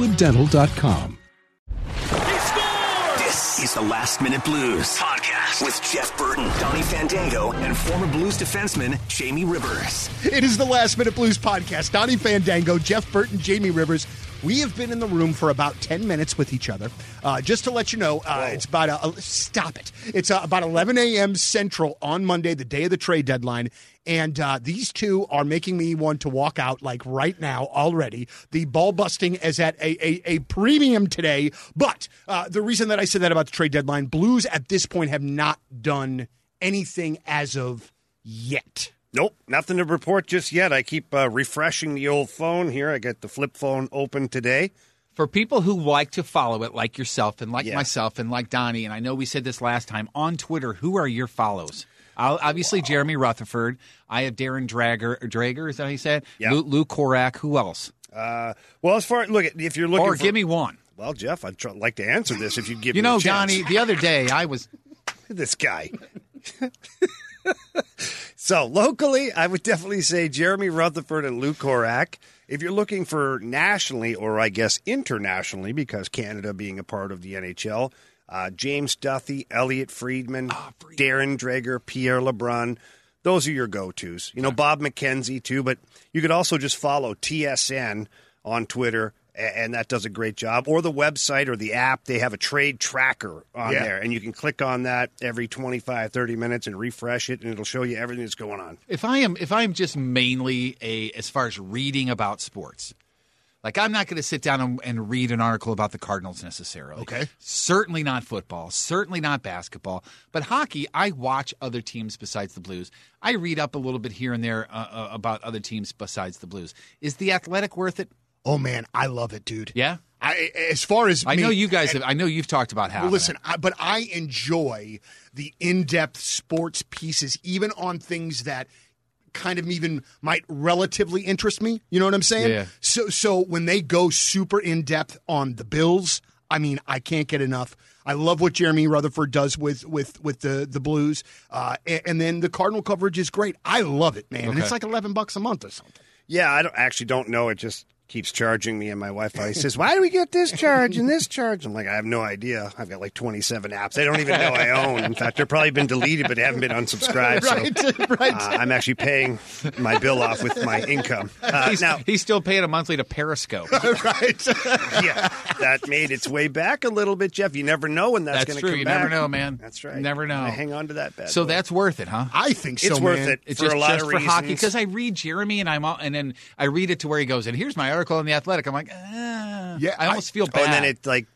crestwooddental.com. This is the Last Minute Blues podcast with Jeff Burton, Donnie Fandango, and former Blues defenseman Jamie Rivers. It is the Last Minute Blues podcast. Donnie Fandango, Jeff Burton, Jamie Rivers. We have been in the room for about 10 minutes with each other. Uh, just to let you know, uh, it's about, a, stop it. It's uh, about 11 a.m. Central on Monday, the day of the trade deadline. And uh, these two are making me want to walk out like right now already. The ball busting is at a, a, a premium today. But uh, the reason that I said that about the trade deadline, Blues at this point have not done anything as of yet. Nope, nothing to report just yet. I keep uh, refreshing the old phone here. I got the flip phone open today. For people who like to follow it, like yourself and like Yeah. myself and like Donnie, and I know we said this last time on Twitter, who are your follows? Obviously, Jeremy Rutherford. I have Darren Dreger. Dreger is that how you said? Yeah. Lou, Lou Korac. Who else? Uh, well, as far look, if you're looking Or for, give me one. well, Jeff, I'd try, like to answer this if you give You me know, a chance. The other day I was. this guy. so locally, I would definitely say Jeremy Rutherford and Lou Korac. If you're looking for nationally, or I guess internationally, because Canada being a part of the NHL, uh, James Duthie, Elliotte Friedman, Darren Dreger, Pierre LeBrun. Those are your go-tos. You know, Bob McKenzie too, but you could also just follow TSN on Twitter, and that does a great job. Or the website or the app, they have a trade tracker on Yeah. there, and you can click on that every 25, 30 minutes and refresh it, and it'll show you everything that's going on. If I am, if I'm just mainly a, as far as reading about sports, like I'm not going to sit down and, and read an article about the Cardinals necessarily. Okay. Certainly not football. Certainly not basketball. But hockey, I watch other teams besides the Blues. I read up a little bit here and there uh, uh, about other teams besides the Blues. Is the Athletic worth it? Oh, man, I love it, dude. Yeah. I, as far as I me- know you guys have. I know you've talked about how. Well, listen, I, but I enjoy the in-depth sports pieces, even on things that kind of even might relatively interest me. You know what I'm saying? Yeah. So, so when they go super in depth on the Bills, I mean, I can't get enough. I love what Jeremy Rutherford does with with with the the Blues, uh, and, and then the Cardinal coverage is great. I love it, man. And Okay. it's like eleven bucks a month or something. Yeah, I don't actually don't know. It just keeps charging me and my Wi-Fi. Says, "Why do we get this charge and this charge?" I'm like, "I have no idea. I've got like 27 apps. I don't even know I own. In fact, they're probably been deleted, but they haven't been unsubscribed. So, Right, right. uh, I'm actually paying my bill off with my income. Uh, he's, now, he's still paying a monthly to Periscope. right. yeah, that made its way back a little bit, Jeff. You never know when that's, That's going to true. come You back. never know, man. That's right. You never know. I hang on to that bad so boy. that's worth it, huh? I think so. it's worth man. it It's for just, a lot just of for reasons. hockey because I read Jeremy and I'm all, and then I read it to where he goes and here's my article on the Athletic. I'm like, ah. Yeah, I almost I- feel Oh, bad. and then it like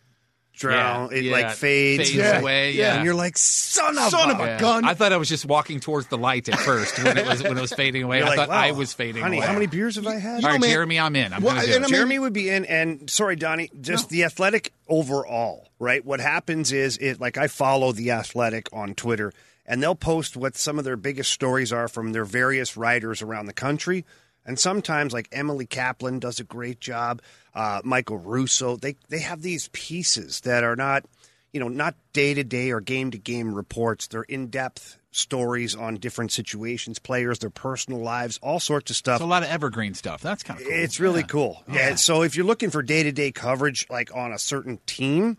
drown. Yeah, it yeah. like fades. Fades Yeah, away. yeah. And you're like, son of Son a of a gun. I thought I was just walking towards the light at first when it was when it was fading away. You're I like, thought wow, I was fading honey, away. how many beers have I had? All right, man- Jeremy, I'm in. I'm Well, going to do and it. Jeremy would be in, and sorry, Donnie, just the athletic overall, right? What happens is, it like I follow the athletic on Twitter, and they'll post what some of their biggest stories are from their various writers around the country. And sometimes, like Emily Kaplan does a great job, uh, Michael Russo, they they have these pieces that are not, you know, not day to day or game to game reports. They're in depth stories on different situations, players, their personal lives, all sorts of stuff. It's a lot of evergreen stuff. That's kind of cool. It's really Yeah. cool. Yeah. So if you're looking for day to day coverage, like on a certain team,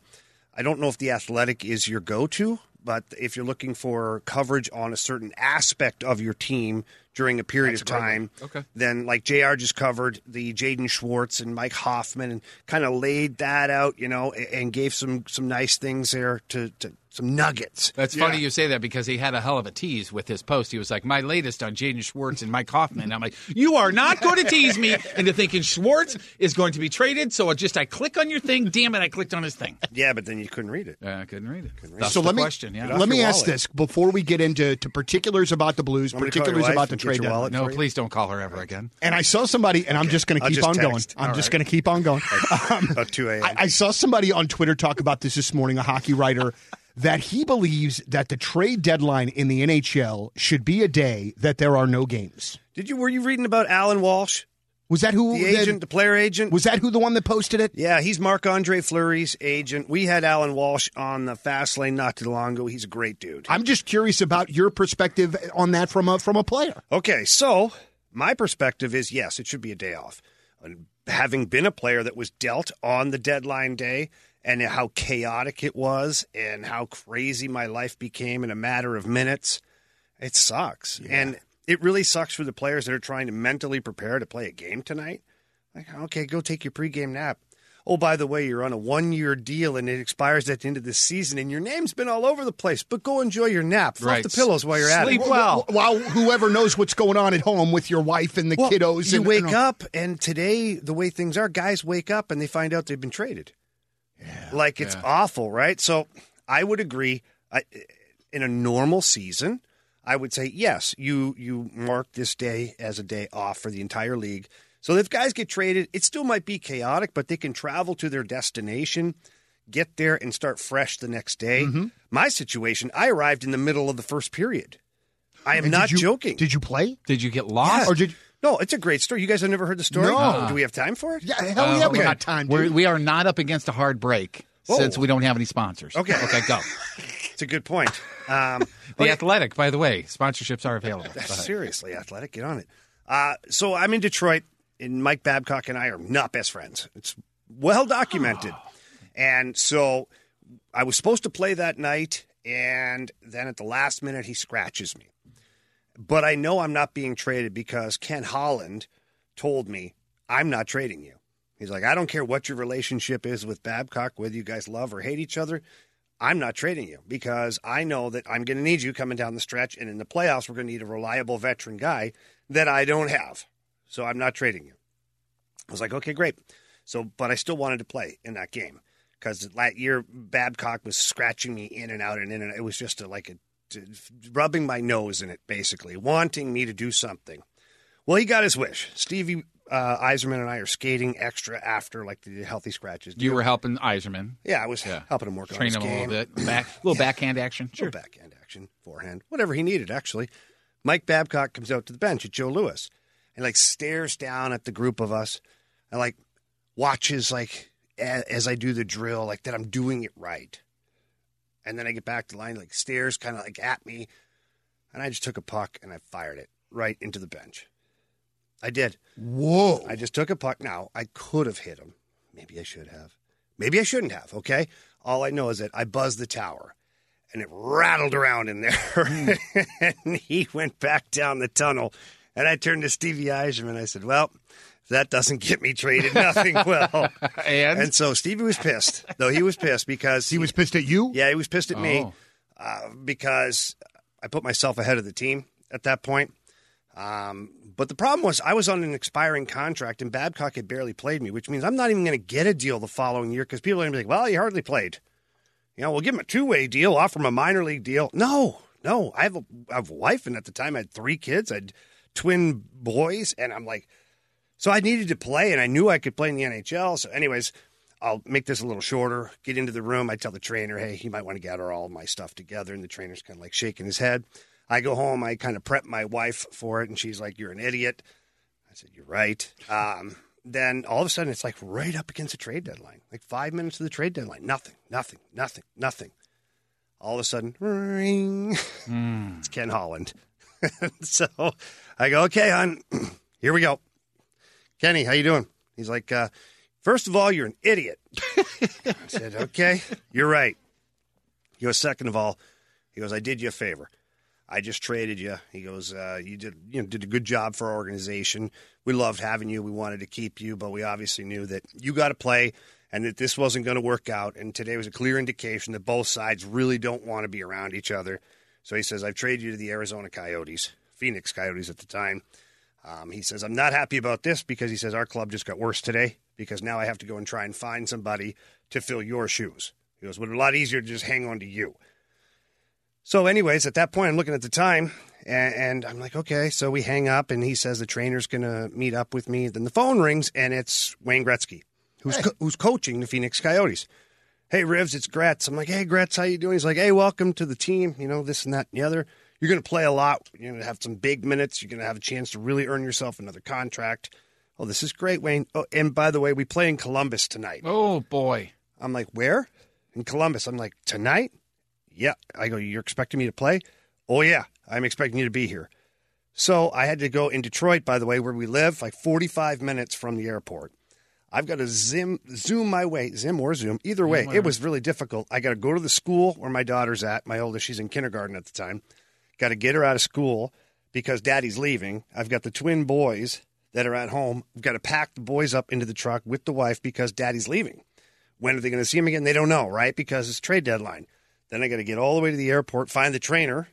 I don't know if the athletic is your go to, but if you're looking for coverage on a certain aspect of your team during a period of time, Okay. then like JR just covered the Jaden Schwartz and Mike Hoffman and kind of laid that out, you know, a- and gave some some nice things there to, to some nuggets. That's funny you say that because he had a hell of a tease with his post. He was like, "My latest on Jaden Schwartz and Mike Hoffman." I'm like, "You are not going to tease me into thinking Schwartz is going to be traded." So I just I click on your thing. Damn it, I clicked on his thing. Yeah, but then you couldn't read it. Uh, I couldn't read it. That's so the let me question. Yeah. let me your ask wallet. this before we get into to particulars about the Blues, Want me to call your particulars about the trade your wallet. No, please don't call her ever again. And I saw somebody, and I'm just going to keep just on going. I'm All just right. going to keep on going. About 2 a.m. I, I saw somebody on Twitter talk about this this morning, a hockey writer, that he believes that the trade deadline in the NHL should be a day that there are no games. Did you were you reading about Alan Walsh, Was that who the agent, the player agent? Was that who the one that posted it? yeah, he's Marc Andre Fleury's agent. We had Alan Walsh on the fast lane not too long ago. He's a great dude. I'm just curious about your perspective on that from a from a player. Okay, so my perspective is yes, it should be a day off. And having been a player that was dealt on the deadline day and how chaotic it was and how crazy my life became in a matter of minutes, it sucks. And it really sucks for the players that are trying to mentally prepare to play a game tonight. Like, okay, go take your pregame nap. Oh, by the way, you're on a one year deal and it expires at the end of the season and your name's been all over the place, but go enjoy your nap. Fluff Right. the pillows while you're at it. Sleep well. While whoever knows what's going on at home with your wife and the Well, kiddos, You and, wake and- up, and today, the way things are, guys wake up and they find out they've been traded. Like it's awful, right? So I would agree. I, in a normal season, I would say yes. You you mark this day as a day off for the entire league. So if guys get traded, it still might be chaotic, but they can travel to their destination, get there, and start fresh the next day. Mm-hmm. My situation, I arrived in the middle of the first period. I am and not did you- joking. Did you play? Did you get lost? Or did No, it's a great story. You guys have never heard the story? No. Do we have time for it? yeah? Hell yeah, we okay. got time. We're, dude. we are not up against a hard break Whoa. since we don't have any sponsors. Okay. Okay, go. It's a good point. Um, The okay. Athletic, by the way, sponsorships are available. Go. Seriously, athletic, get on it. Uh, so I'm in Detroit, and Mike Babcock and I are not best friends. It's well documented. And so I was supposed to play that night, and then at the last minute, he scratches me. But I know I'm not being traded because Ken Holland told me, I'm not trading you. He's like, I don't care what your relationship is with Babcock, whether you guys love or hate each other. I'm not trading you because I know that I'm going to need you coming down the stretch. And in the playoffs, we're going to need a reliable veteran guy that I don't have. So I'm not trading you. I was like, okay, great. So, but I still wanted to play in that game because that year Babcock was scratching me in and out and in and out. It was just a, like a, rubbing my nose in it, basically, wanting me to do something. Well, he got his wish. Stevie uh, Yzerman and I are skating extra after like the healthy scratches. You were helping Yzerman. yeah, I was Yeah. helping him work on his him a little bit. Back, little backhand action. Sure. Little backhand action, forehand, whatever he needed, actually. Mike Babcock comes out to the bench at Joe Louis and like stares down at the group of us and like watches like as I do the drill, like that I'm doing it right. And then I get back to the line, like stares kind of like at me. And I just took a puck and I fired it right into the bench. I did. Whoa. I just took a puck. Now, I could have hit him. Maybe I should have. Maybe I shouldn't have, okay? All I know is that I buzzed the tower and it rattled around in there. Hmm. and he went back down the tunnel. And I turned to Stevie Yzerman and I said, Well, that doesn't get me traded, nothing will. And? and so Stevie was pissed, though he was pissed because he was pissed at you. yeah, he was pissed at me Oh. uh, because I put myself ahead of the team at that point. Um, but the problem was I was on an expiring contract and Babcock had barely played me, which means I'm not even going to get a deal the following year because people are going to be like, well, you hardly played. You know, we'll give him a two way deal, offer him a minor league deal. No, no. I have a, I have a wife, and at the time I had three kids. I had twin boys, and I'm like, so I needed to play, and I knew I could play in the NHL. So, anyways, I'll make this a little shorter. Get into the room. I tell the trainer, hey, he might want to gather all my stuff together. And the trainer's kind of like shaking his head. I go home. I kind of prep my wife for it, and she's like, "You're an idiot." I said, "You're right." Um, then all of a sudden, it's like right up against the trade deadline. Like five minutes to the trade deadline. Nothing. Nothing. Nothing. Nothing. All of a sudden, ring. it's Ken Holland. so I go, "Okay, hon, here we go." Kenny, how you doing? He's like, uh, first of all, you're an idiot. I said, okay, you're right. He goes, second of all, he goes, I did you a favor. I just traded you. He goes, uh, you did you know did a good job for our organization. We loved having you. We wanted to keep you, but we obviously knew that you got to play and that this wasn't going to work out. And today was a clear indication that both sides really don't want to be around each other. So he says, I've traded you to the Arizona Coyotes, Phoenix Coyotes at the time. Um, he says, I'm not happy about this because he says our club just got worse today because now I have to go and try and find somebody to fill your shoes. He goes, would it a lot easier to just hang on to you. So, anyways, at that point, I'm looking at the time, And, and I'm like, okay. So we hang up, and he says the trainer's going to meet up with me. Then the phone rings, and it's Wayne Gretzky, who's co- who's coaching the Phoenix Coyotes. Hey, Rivs, it's Gretz. I'm like, hey, Gretz, how you doing? He's like, hey, welcome to the team. You know, this and that and the other. You're going to play a lot. You're going to have some big minutes. You're going to have a chance to really earn yourself another contract. Oh, this is great, Wayne. Oh, and by the way, we play in Columbus tonight. Oh boy. I'm like, where? In Columbus. I'm like, tonight? Yeah. I go, you're expecting me to play? Oh, yeah. I'm expecting you to be here. So I had to go in Detroit, by the way, where we live, like 45 minutes from the airport. I've got to zim, zoom my way, zim or zoom, either way. It was really difficult. I got to go to the school where my daughter's at. My oldest, she's in kindergarten at the time. Got to get her out of school because daddy's leaving. I've got the twin boys that are at home. I've got to pack the boys up into the truck with the wife because daddy's leaving. When are they going to see him again? They don't know, right? Because it's trade deadline. Then I got to get all the way to the airport, find the trainer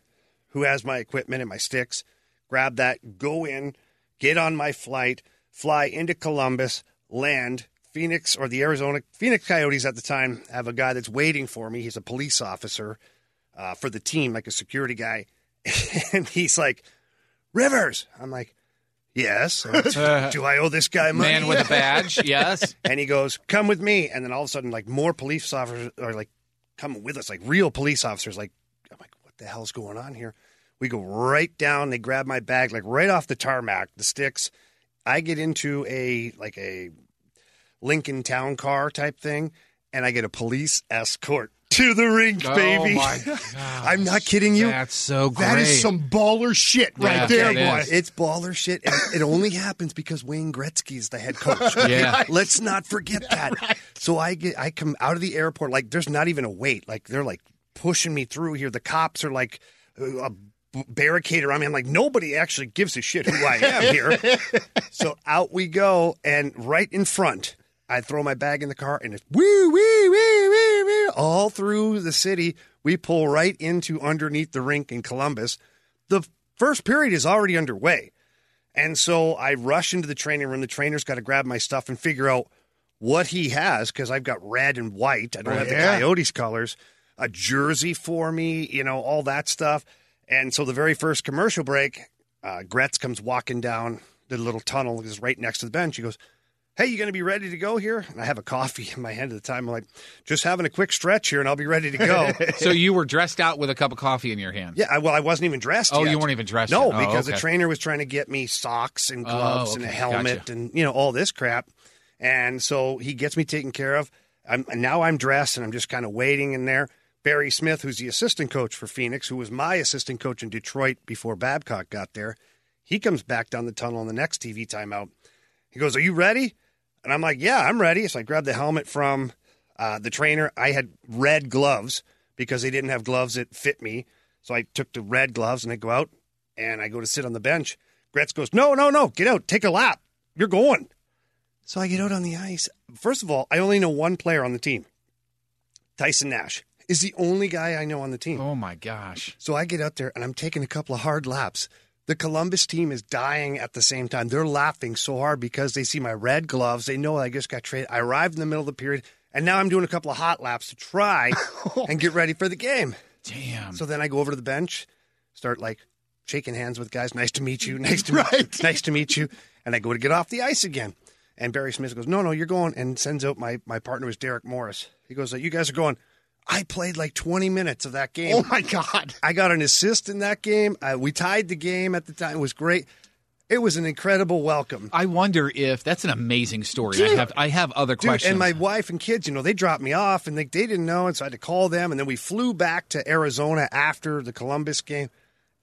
who has my equipment and my sticks, grab that, go in, get on my flight, fly into Columbus, land. Phoenix or the Arizona Phoenix Coyotes at the time have a guy that's waiting for me. He's a police officer uh, for the team, like a security guy. and he's like, Rivers. I'm like, yes. Uh, Do I owe this guy money? Man with a badge. Yes. And he goes, "Come with me." And then all of a sudden, like more police officers are like coming with us, like real police officers. Like, I'm like, what the hell's going on here? We go right down. They grab my bag, like right off the tarmac, the sticks. I get into a like a Lincoln Town car type thing, and I get a police escort to the rink, oh, baby. Oh my god. I'm not kidding you. That's so great. That is some baller shit right Yeah, there, boy. is. It's baller shit. And it only happens because Wayne Gretzky is the head coach. Yeah. Let's not forget that. So I get I come out of the airport like there's not even a wait. Like they're like pushing me through here. The cops are like a b- barricade around me. I'm like nobody actually gives a shit who I am here. so out we go, and right in front, I throw my bag in the car, and it's wee wee wee wee wee all through the city. We pull right into underneath the rink in Columbus. The first period is already underway. And so I rush into the training room. The trainer's got to grab my stuff and figure out what he has because I've got red and white. I don't have the Coyotes colors. A jersey for me, you know, all that stuff. And so the very first commercial break, uh, Gretz comes walking down the little tunnel, is right next to the bench. He goes, Hey, you going to be ready to go here? And I have a coffee in my hand at the time. I'm like, just having a quick stretch here and I'll be ready to go. So you were dressed out with a cup of coffee in your hand. Yeah, I, well, I wasn't even dressed. Oh, yet. you weren't even dressed No, yet. Oh, because the trainer was trying to get me socks and oh, gloves Oh, and a helmet Gotcha. and you know all this crap. And so he gets me taken care of. I'm, and now I'm dressed and I'm just kind of waiting in there. Barry Smith, who's the assistant coach for Phoenix, who was my assistant coach in Detroit before Babcock got there, he comes back down the tunnel on the next TV timeout. He goes, "Are you ready?" And I'm like, "Yeah, I'm ready." So I grabbed the helmet from uh, the trainer. I had red gloves because they didn't have gloves that fit me. So I took the red gloves and I go out and I go to sit on the bench. Gretz goes, "No, no, no, get out, take a lap. You're going." So I get out on the ice. First of all, I only know one player on the team. Tyson Nash is the only guy I know on the team. Oh my gosh. So I get out there and I'm taking a couple of hard laps. The Columbus team is dying at the same time. They're laughing so hard because they see my red gloves. They know I just got traded. I arrived in the middle of the period, and now I'm doing a couple of hot laps to try and get ready for the game. Damn. So then I go over to the bench, start like shaking hands with guys. Nice to meet you. Nice to meet you. Nice to meet you. And I go to get off the ice again. And Barry Smith goes, No, no, you're going and sends out my my partner was Derek Morris. He goes, You guys are going. I played like 20 minutes of that game. Oh my God. I got an assist in that game. Uh, we tied the game at the time. It was great. It was an incredible welcome. I wonder if that's an amazing story. I have I have other Dude, questions. and my wife and kids, you know, they dropped me off and they, they didn't know, and so I had to call them. And then we flew back to Arizona after the Columbus game.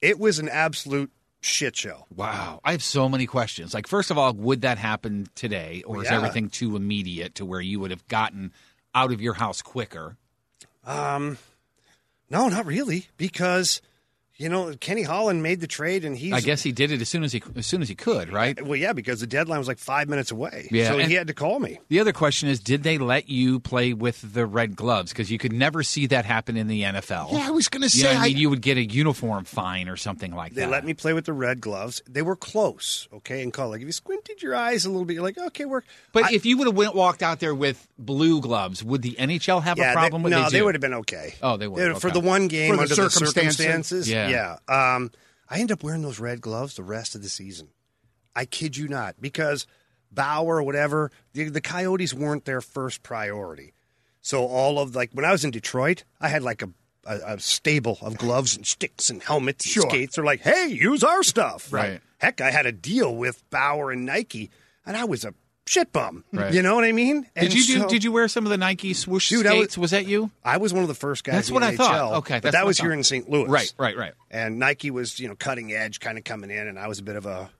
It was an absolute shit show. Wow. I have so many questions. Like, first of all, would that happen today, or is everything too immediate to where you would have gotten out of your house quicker? Um, no, not really, because you know Kenny Holland made the trade, and he's I guess he did it as soon as he as soon as he could, right? well, yeah, because the deadline was like five minutes away. Yeah, so and- he had to call me. The other question is, did they let you play with the red gloves? Because you could never see that happen in the NFL. Yeah, I was going to You say. know what I mean? You would get a uniform fine or something like They that. They let me play with the red gloves. They were close, okay, and call like if you squinted your eyes a little bit, you're like, okay, we're. But I- if you would have went walked out there with blue gloves, would the NHL have yeah, a problem they, with no, they they would have been okay. Oh, they would, for the one game For under the circumstances. circumstances. Yeah. Yeah. Um, I end up wearing those red gloves the rest of the season. I kid you not, because Bauer or whatever, the, the Coyotes weren't their first priority. So all of like when I was in Detroit, I had like a a, a stable of gloves and sticks and helmets and Sure. skates. They're like, hey, use our stuff. Right. Heck, I had a deal with Bauer and Nike, and I was a shit bum. Right. You know what I mean? Did And you do? so- did you wear some of the Nike swoosh Dude, I was- Was, that you? I was one of the first guys. That's in what I thought. Okay, but that was here in St. Louis. Right, right, right. And Nike was, you know, cutting edge, kind of coming in, and I was a bit of a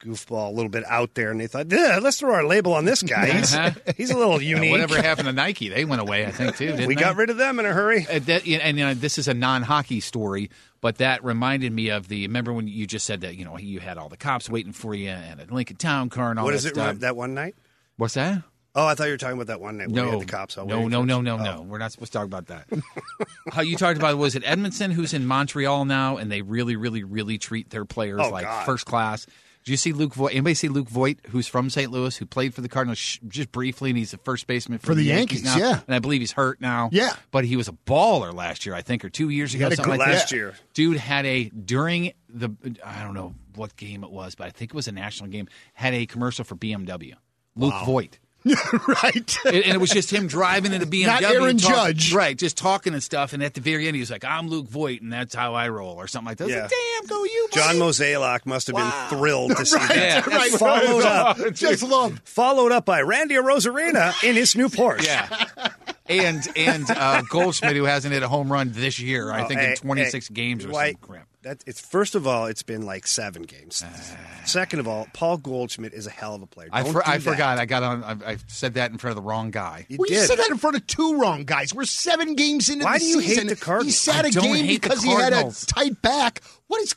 goofball, a little bit out there, and they thought, yeah, let's throw our label on this guy. He's, Uh-huh. he's a little Yeah, unique. whatever happened to Nike? They went away, I think, too. Didn't we they? got rid of them in a hurry. Uh, that, and you know, this is a non-hockey story, but that reminded me of the. Remember when you just said that you know you had all the cops waiting for you and a Lincoln Town car and all What that is it? stuff. That one night? What's that? Oh, I thought you were talking about that one night No, had the cops. all no, no, no, no, Oh. no. We're not supposed to talk about that. How you talked about was it Edmundson who's in Montreal now, and they really, really, really treat their players Oh, like God. first class. Did you see Luke Voit? Anybody see Luke Voit, who's from St. Louis, who played for the Cardinals just briefly, and he's the first baseman for, For the Yankees, now, yeah. and I believe he's hurt now. Yeah. but he was a baller last year, I think, or two years ago, had something like Last that. year. Dude had a during the I don't know what game it was, but I think it was a national game. Had a commercial for BMW. Luke Voit. right. and, and it was just him driving in a BMW. Not Aaron talk- Judge. Right, just talking and stuff. And at the very end, he was like, I'm Luke Voit, and that's how I roll, or something like that. I was Yeah. like, damn, go you, John buddy." Must have been thrilled to see Right, that. Yeah. right. Followed up, Just love. followed up by Randy Arozarena in his new Porsche. Yeah. And and uh, Goldschmidt, who hasn't hit a home run this year, I Oh, think hey, in 26 hey, games or Dwight, some crap. That it's first of all, it's been like seven games. Second of all, Paul Goldschmidt is a hell of a player. I, Don't for, do I that. forgot. I got on. I, I said that in front of the wrong guy. You Well, you did. said that in front of two wrong guys. We're seven games into Why the do you hate season. the Cardinals? He sat I a don't game hate the because he had a Cardinals. tight back. What is?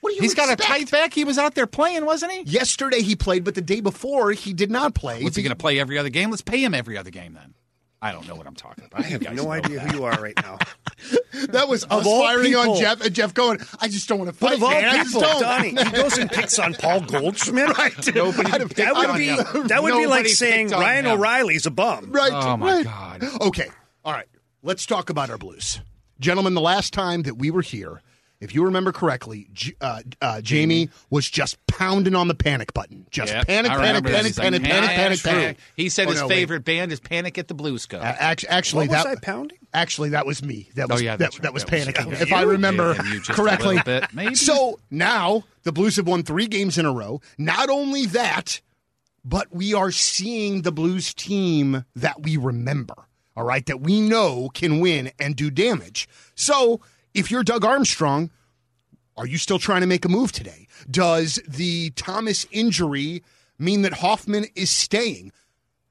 What do you? He's got a expect? tight back. He was out there playing, wasn't he? Yesterday he played, but the day before he did not play. What's he going to play every other game? Let's pay him every other game then. I don't know what I'm talking about. I have no idea who you are right now. That was us uh, all firing on Jeff and Jeff going. I just don't want to But fight. of all man. I just people, don't. Donnie, he goes and picks on Paul Goldschmidt. Right? Nobody I'd have picked That would be him. that would be like saying Ryan him. O'Reilly's a bum. Right. Oh, my right. God. Okay. All right. Let's talk about our Blues, gentlemen. The last time that we were here, if you remember correctly, J- uh, uh, Jamie was just pounding on the panic button. Just Yep, panic, I panic, panic, like, panic, panic, panic, true. panic. He said Oh, his no, wait. favorite band is Panic at the Blues Co. Uh, act- actually, What was that I pounding? Actually, that was me. That Oh, yeah, that, that's that was That panicking. was if I remember Yeah, you correctly. bit, maybe. So now the Blues have won three games in a row. Not only that, but we are seeing the Blues team that we remember. All right, that we know can win and do damage. So if you're Doug Armstrong, are you still trying to make a move today? Does the Thomas injury mean that Hoffman is staying?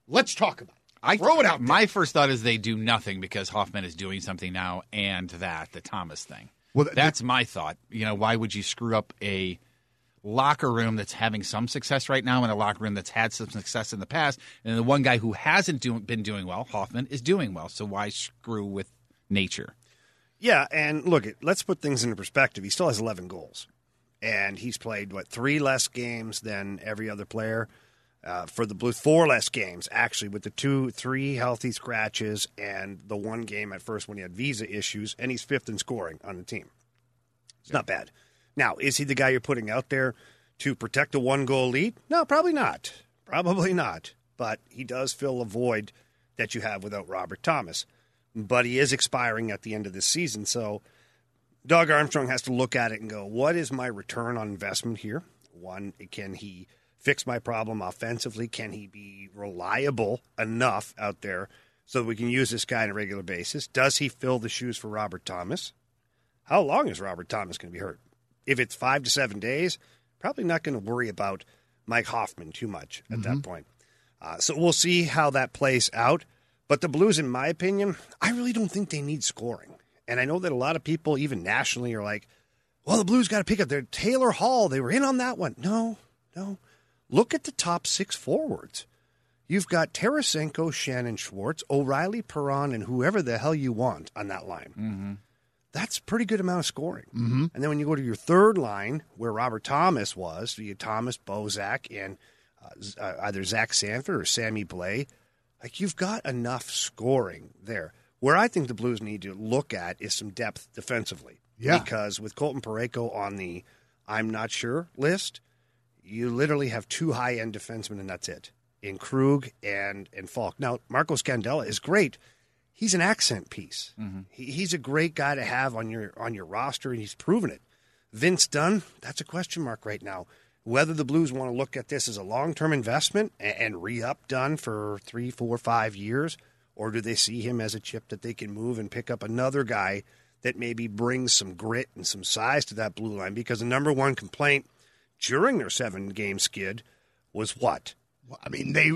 Let's talk about it. I Throw it out there. My first thought is they do nothing because Hoffman is doing something now, and that the Thomas thing. Well, th- that's my thought. You know, why would you screw up a locker room that's having some success right now and a locker room that's had some success in the past, and the one guy who hasn't do, been doing well, Hoffman, is doing well. So why screw with nature? Yeah, and look, let's put things into perspective. He still has 11 goals, and he's played what three less games than every other player uh, for the Blues. Four less games actually, with the two, three healthy scratches, and the one game at first when he had visa issues, and he's fifth in scoring on the team. It's not bad. Now, is he the guy you're putting out there to protect a one goal lead? No, probably not. Probably not. But he does fill a void that you have without Robert Thomas. But he is expiring at the end of this season. So Doug Armstrong has to look at it and go, what is my return on investment here? One, can he fix my problem offensively? Can he be reliable enough out there so that we can use this guy on a regular basis? Does he fill the shoes for Robert Thomas? How long is Robert Thomas going to be hurt? If it's five to seven days, probably not going to worry about Mike Hoffman too much at that point. Uh, so we'll see how that plays out. But the Blues, in my opinion, I really don't think they need scoring. And I know that a lot of people, even nationally, are like, well, the Blues got to pick up their Taylor Hall. They were in on that one. No, no. Look at the top six forwards. You've got Tarasenko, Schenn and Schwartz, O'Reilly, Perron, and whoever the hell you want on that line. Mm-hmm. That's a pretty good amount of scoring. Mm-hmm. And then when you go to your third line, where Robert Thomas was, you Thomas, Bozak, and uh, uh, either Zach Sanford or Sammy Blais, like you've got enough scoring there. Where I think the Blues need to look at is some depth defensively. Yeah. Because with Colton Parayko on the I'm not sure list, you literally have two high end defensemen and that's it. In Krug and and Falk. Now, Marco Scandella is great. He's an accent piece. Mm-hmm. He, he's a great guy to have on your on your roster, and he's proven it. Vince Dunn, that's a question mark right now. Whether the Blues want to look at this as a long term investment and, re up Dunn for three, four, five years, or do they see him as a chip that they can move and pick up another guy that maybe brings some grit and some size to that blue line? Because the number one complaint during their seven game skid was what? I mean, they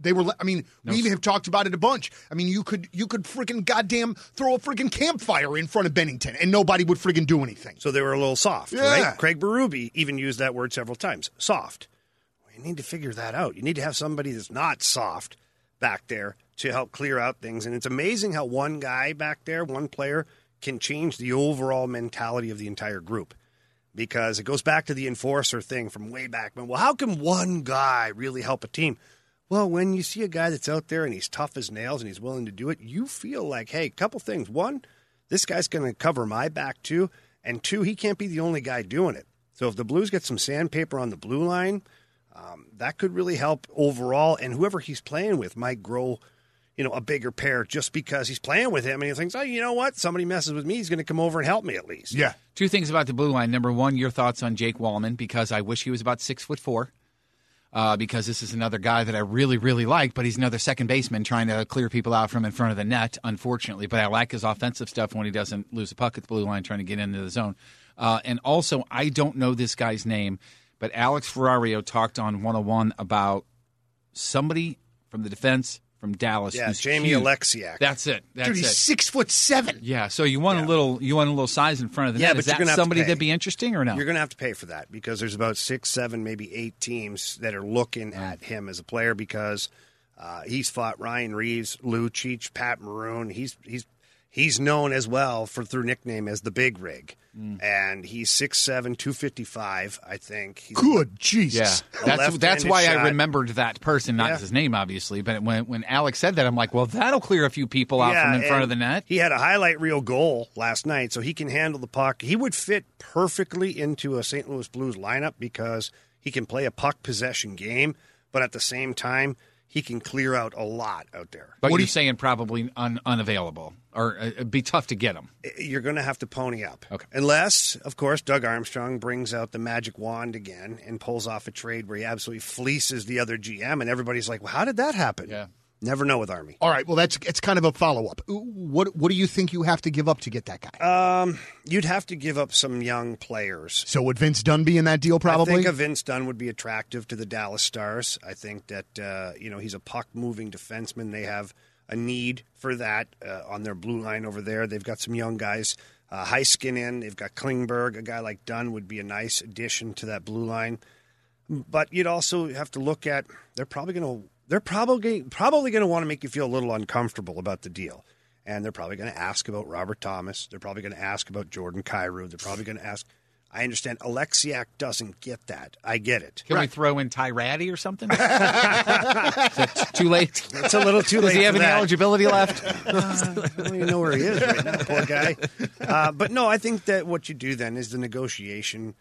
they were. I mean, we have talked about it a bunch. I mean, you could you could freaking goddamn throw a freaking campfire in front of Binnington, and nobody would freaking do anything. So they were a little soft, Yeah. right? Craig Berube even used that word several times. Soft. Well, you need to figure that out. You need to have somebody that's not soft back there to help clear out things. And it's amazing how one guy back there, one player, can change the overall mentality of the entire group. Because it goes back to the enforcer thing from way back when. Well, how can one guy really help a team? Well, when you see a guy that's out there and he's tough as nails and he's willing to do it, you feel like, hey, couple things. One, this guy's going to cover my back too. And two, he can't be the only guy doing it. So if the Blues get some sandpaper on the blue line, um, that could really help overall. And whoever he's playing with might grow, you know, a bigger pair just because he's playing with him and he thinks, oh, you know what? Somebody messes with me, he's going to come over and help me at least. Yeah, Two things about the blue line. Number one, your thoughts on Jake Walman because I wish he was about six foot four. Uh, because this is another guy that I really, really like, but he's another second baseman trying to clear people out from in front of the net, unfortunately. But I like his offensive stuff when he doesn't lose a puck at the blue line trying to get into the zone. Uh, and also, I don't know this guy's name, but Alex Ferrario talked on 101 about somebody from the defense from Dallas. Yeah, Jamie huge. Oleksiak. That's it. That's dude, he's it. six foot seven. Yeah, so you want a little you want a little size in front of the Yeah, net. but Is you're that gonna somebody that'd be interesting or no? You're going to have to pay for that because there's about six, seven, maybe eight teams that are looking at him as a player because uh, he's fought Ryan Reaves, Lou Cheech, Pat Maroon. He's he's he's known as well for through nickname as the Big Rig, and he's 6'7", 255, I think. He's Good yeah, Jesus. Yeah. that's that's why I remembered that person, not Yeah. his name, obviously. But when when Alex said that, I'm like, well, that'll clear a few people out from in front of the net. He had a highlight reel goal last night, so he can handle the puck. He would fit perfectly into a St. Louis Blues lineup because he can play a puck possession game, but at the same time, he can clear out a lot out there. But What do you're you- saying probably un, unavailable, or uh, it'd be tough to get him. You're going to have to pony up. Okay. Unless, of course, Doug Armstrong brings out the magic wand again and pulls off a trade where he absolutely fleeces the other GM, and everybody's like, well, how did that happen? Yeah. Never know with Army. All right, well, that's it's kind of a follow up. What what do you think you have to give up to get that guy? Uh, You'd have to give up some young players. so would Vince Dunn be in that deal? Probably. I think a Vince Dunn would be attractive to the Dallas Stars. I think that uh, you know he's a puck moving defenseman. They have a need for that uh, on their blue line over there. They've got some young guys. Uh, Heiskanen. They've got Klingberg. A guy like Dunn would be a nice addition to that blue line. But you'd also have to look at they're probably going to they're probably probably going to want to make you feel a little uncomfortable about the deal. And they're probably going to ask about Robert Thomas. They're probably going to ask about Jordan Kyrou. They're probably going to ask. I understand Oleksiak doesn't get that. I get it. Can we throw in Ty Tyratty or something? Is that too late? It's a little too late. Does he have for any that. eligibility left? I don't even know where he is right now, poor guy. Uh, but no, I think that what you do then is the negotiation.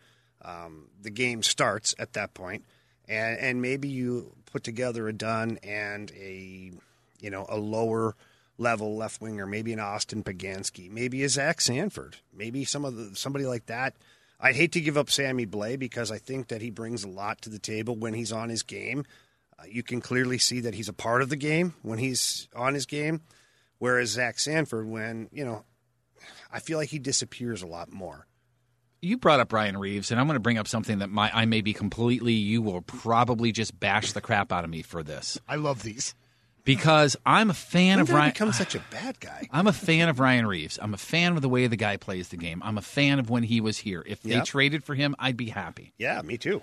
Um, the game starts at that point, and and maybe you put together a Dunn and a you know a lower level left winger, maybe an Austin Poganski, maybe a Zach Sanford, maybe some of the somebody like that. I'd hate to give up Sammy Blais because I think that he brings a lot to the table when he's on his game. Uh, you can clearly see that he's a part of the game when he's on his game. Whereas Zach Sanford, when, you know, I feel like he disappears a lot more. you brought up Ryan Reaves, and I'm going to bring up something that my, I may be completely. You will probably just bash the crap out of me for this I love these. Because I'm a fan When of Ryan. become such a bad guy? I'm a fan of Ryan Reaves. I'm a fan of the way the guy plays the game. I'm a fan of when he was here. If they Yep. traded for him, I'd be happy. Yeah, me too.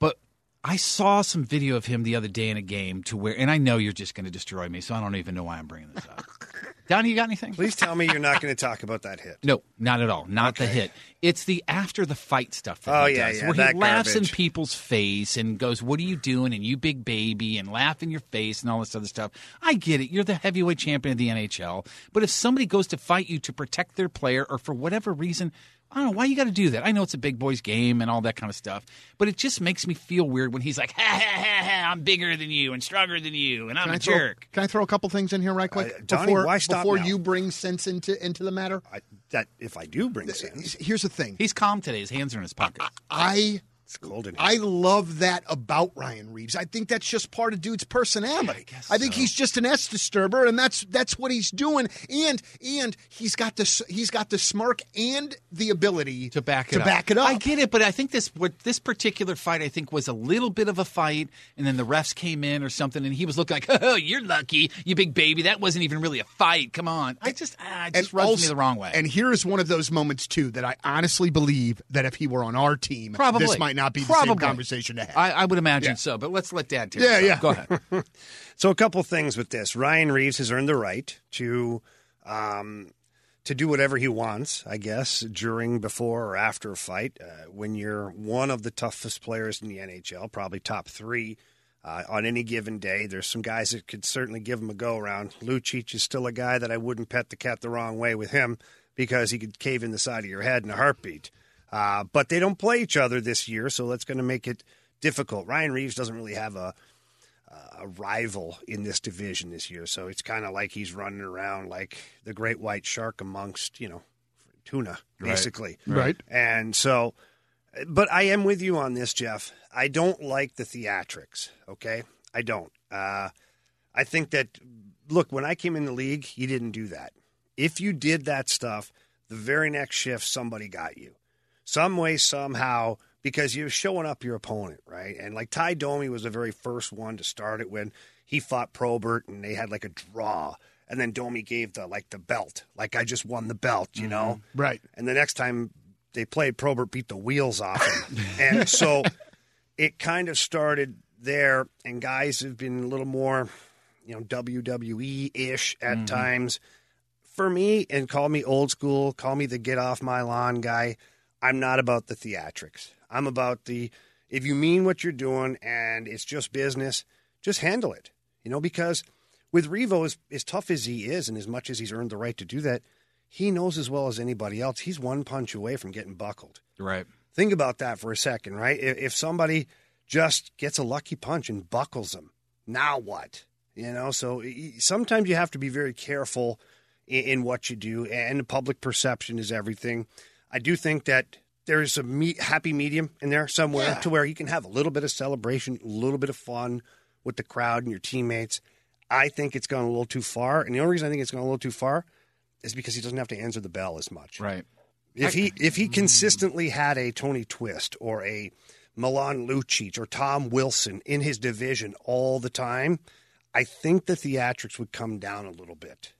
But I saw some video of him the other day in a game to where, and I know you're just going to destroy me, so I don't even know why I'm bringing this up. Donnie, you got anything? Please tell me you're not going to talk about that hit. No, not at all. Not the hit. It's the after the fight stuff that Oh, he yeah, does, yeah, where he laughs garbage. in people's face and goes, "What are you doing?" and "You big baby," and laugh in your face and all this other stuff. I get it. You're the heavyweight champion of the NHL, but if somebody goes to fight you to protect their player or for whatever reason. I don't know why you got to do that. I know it's a big boys game and all that kind of stuff, but it just makes me feel weird when he's like, "Ha ha ha ha! I'm bigger than you and stronger than you, and I'm Can a I throw, jerk." Can I throw a couple things in here right quick Uh, Donnie, before why stop before now? you bring sense into into the matter? I, that if I do bring sense, Here's the thing. He's calm today. His hands are in his pockets. I it's cold in here. I love that about Ryan Reaves. I think that's just part of dude's personality. I, think he's just an S disturber, and that's that's what he's doing. And and he's got the he's got the smirk and the ability to back it to up. back it up. I get it, but I think this what this particular fight I think was a little bit of a fight, and then the refs came in or something, and he was looking like, "Oh, you're lucky, you big baby. That wasn't even really a fight. Come on." I just, ah, it just rubs me the wrong way. And here is one of those moments too that I honestly believe that if he were on our team, Probably this might not be the Probably. same conversation to have. I, I would imagine Yeah. so, but let's let Dad take Yeah, it. yeah. Go ahead. So a couple things with this. Ryan Reaves has earned the right to um, to do whatever he wants, I guess, during, before, or after a fight. Uh, when you're one of the toughest players in the NHL, probably top three uh, on any given day, there's some guys that could certainly give him a go around. Lucic is still a guy that I wouldn't pet the cat the wrong way with him because he could cave in the side of your head in a heartbeat. Uh, but they don't play each other this year, so that's going to make it difficult. Ryan Reaves doesn't really have a a rival in this division this year. So it's kind of like he's running around like the great white shark amongst, you know, tuna, basically. Right. And so, but I am with you on this, Jeff. I don't like the theatrics, okay? I don't. Uh, I think that, look, when I came in the league, you didn't do that. If you did that stuff, the very next shift, somebody got you. Some way, somehow, because you're showing up your opponent, right? And like Tie Domi was the very first one to start it when he fought Probert and they had like a draw. And then Domi gave the like the belt, like I just won the belt, you know? Mm-hmm. Right. And the next time they played, Probert beat the wheels off him. and so it kind of started there, and guys have been a little more, you know, WWE ish at mm-hmm. times. For me, and call me old school, call me the get off my lawn guy, I'm not about the theatrics. I'm about the, if you mean what you're doing and it's just business, just handle it. You know, because with Revo, as, as tough as he is and as much as he's earned the right to do that, he knows as well as anybody else, he's one punch away from getting buckled. right. Think about that for a second, right? If, if somebody just gets a lucky punch and buckles him, now what? You know, so sometimes you have to be very careful in, in what you do, and public perception is everything. I do think that there's a me- happy medium in there somewhere to where you can have a little bit of celebration, a little bit of fun with the crowd and your teammates. I think it's gone a little too far, and the only reason I think it's gone a little too far is because he doesn't have to answer the bell as much. Right. If he if he mm. consistently had a Tony Twist or a Milan Lucic or Tom Wilson in his division all the time, I think the theatrics would come down a little bit.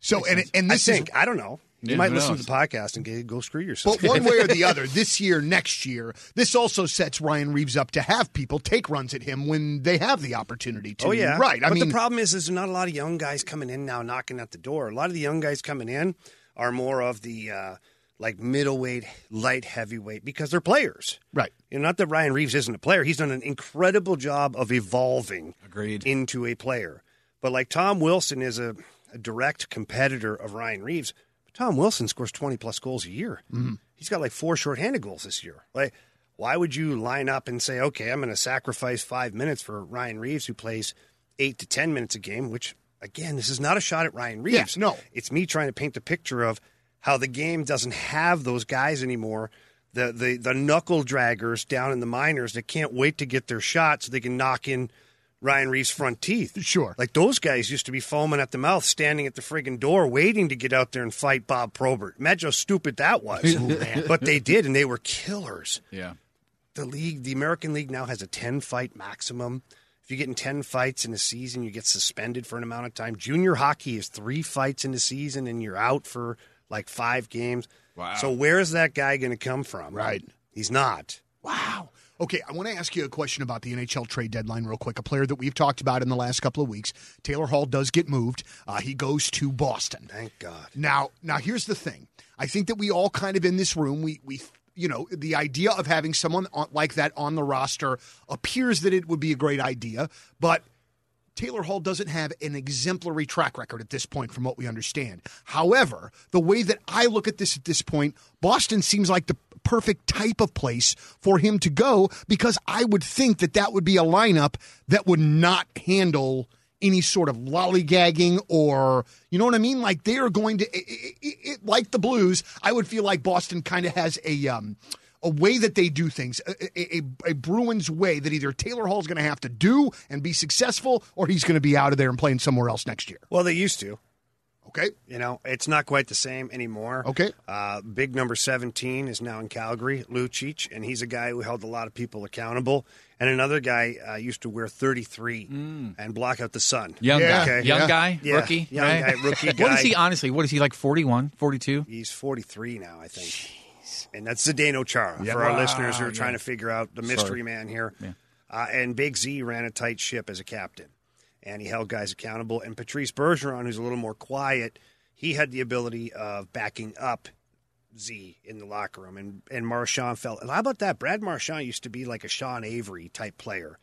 So and and I this think is I don't know. You Yeah, might listen knows? to the podcast and go, go screw yourself. But one way or the other, this year, next year, this also sets Ryan Reaves up to have people take runs at him when they have the opportunity to. Oh yeah, right. I but mean, the problem is, is there's not a lot of young guys coming in now knocking at the door. A lot of the young guys coming in are more of the uh, like middleweight, light heavyweight because they're players. right. You know, not that Ryan Reaves isn't a player. He's done an incredible job of evolving Agreed. into a player. But like Tom Wilson is a, a direct competitor of Ryan Reaves. Tom Wilson scores 20 plus goals a year. Mm-hmm. He's got like four shorthanded goals this year. Like, why would you line up and say, okay, I'm going to sacrifice five minutes for Ryan Reaves, who plays eight to 10 minutes a game, which, again, this is not a shot at Ryan Reaves. no. It's me trying to paint the picture of how the game doesn't have those guys anymore. The, the the knuckle draggers down in the minors that can't wait to get their shot so they can knock in Ryan Reaves' front teeth. Sure. Like those guys used to be foaming at the mouth, standing at the friggin' door, waiting to get out there and fight Bob Probert. Imagine how stupid that was. Oh, but they did, and they were killers. Yeah. The league, the American League now has a 10 fight maximum. If you get in 10 fights in a season, you get suspended for an amount of time. Junior hockey is three fights in a season, and you're out for like five games. Wow. So where's that guy going to come from? Right. He's not. Wow. Okay, I want to ask you a question about the NHL trade deadline real quick. A player that we've talked about in the last couple of weeks, Taylor Hall does get moved. Uh, he goes to Boston. Thank God. Now, now here's the thing. I think that we all kind of in this room, we we you know, the idea of having someone on, like that on the roster appears that it would be a great idea, but Taylor Hall doesn't have an exemplary track record at this point, from what we understand. However, the way that I look at this at this point, Boston seems like the perfect type of place for him to go because I would think that that would be a lineup that would not handle any sort of lollygagging or you know what I mean? Like they are going to, it, it, it, like the Blues. I would feel like Boston kind of has a um, a way that they do things, a, a, a Bruins way that either Taylor Hall's going to have to do and be successful, or he's going to be out of there and playing somewhere else next year. Well, they used to. Okay. You know, it's not quite the same anymore. Okay. Uh, big number 17 is now in Calgary, Lucic, and he's a guy who held a lot of people accountable. And another guy uh, used to wear 33 and block out the sun. Young Yeah. guy, Okay. young Yeah. guy, Yeah. rookie, Young right? guy, rookie What is he honestly? What is he like? 41, 42? He's 43 now, I think. And that's Zdeno Chara Yeah. for our Wow, listeners who are yeah. trying to figure out the mystery man here. Uh, and Big Z ran a tight ship as a captain, and he held guys accountable. And Patrice Bergeron, who's a little more quiet, he had the ability of backing up Z in the locker room. And, and Marchand felt, and how about that? Brad Marchand used to be like a Sean Avery type player.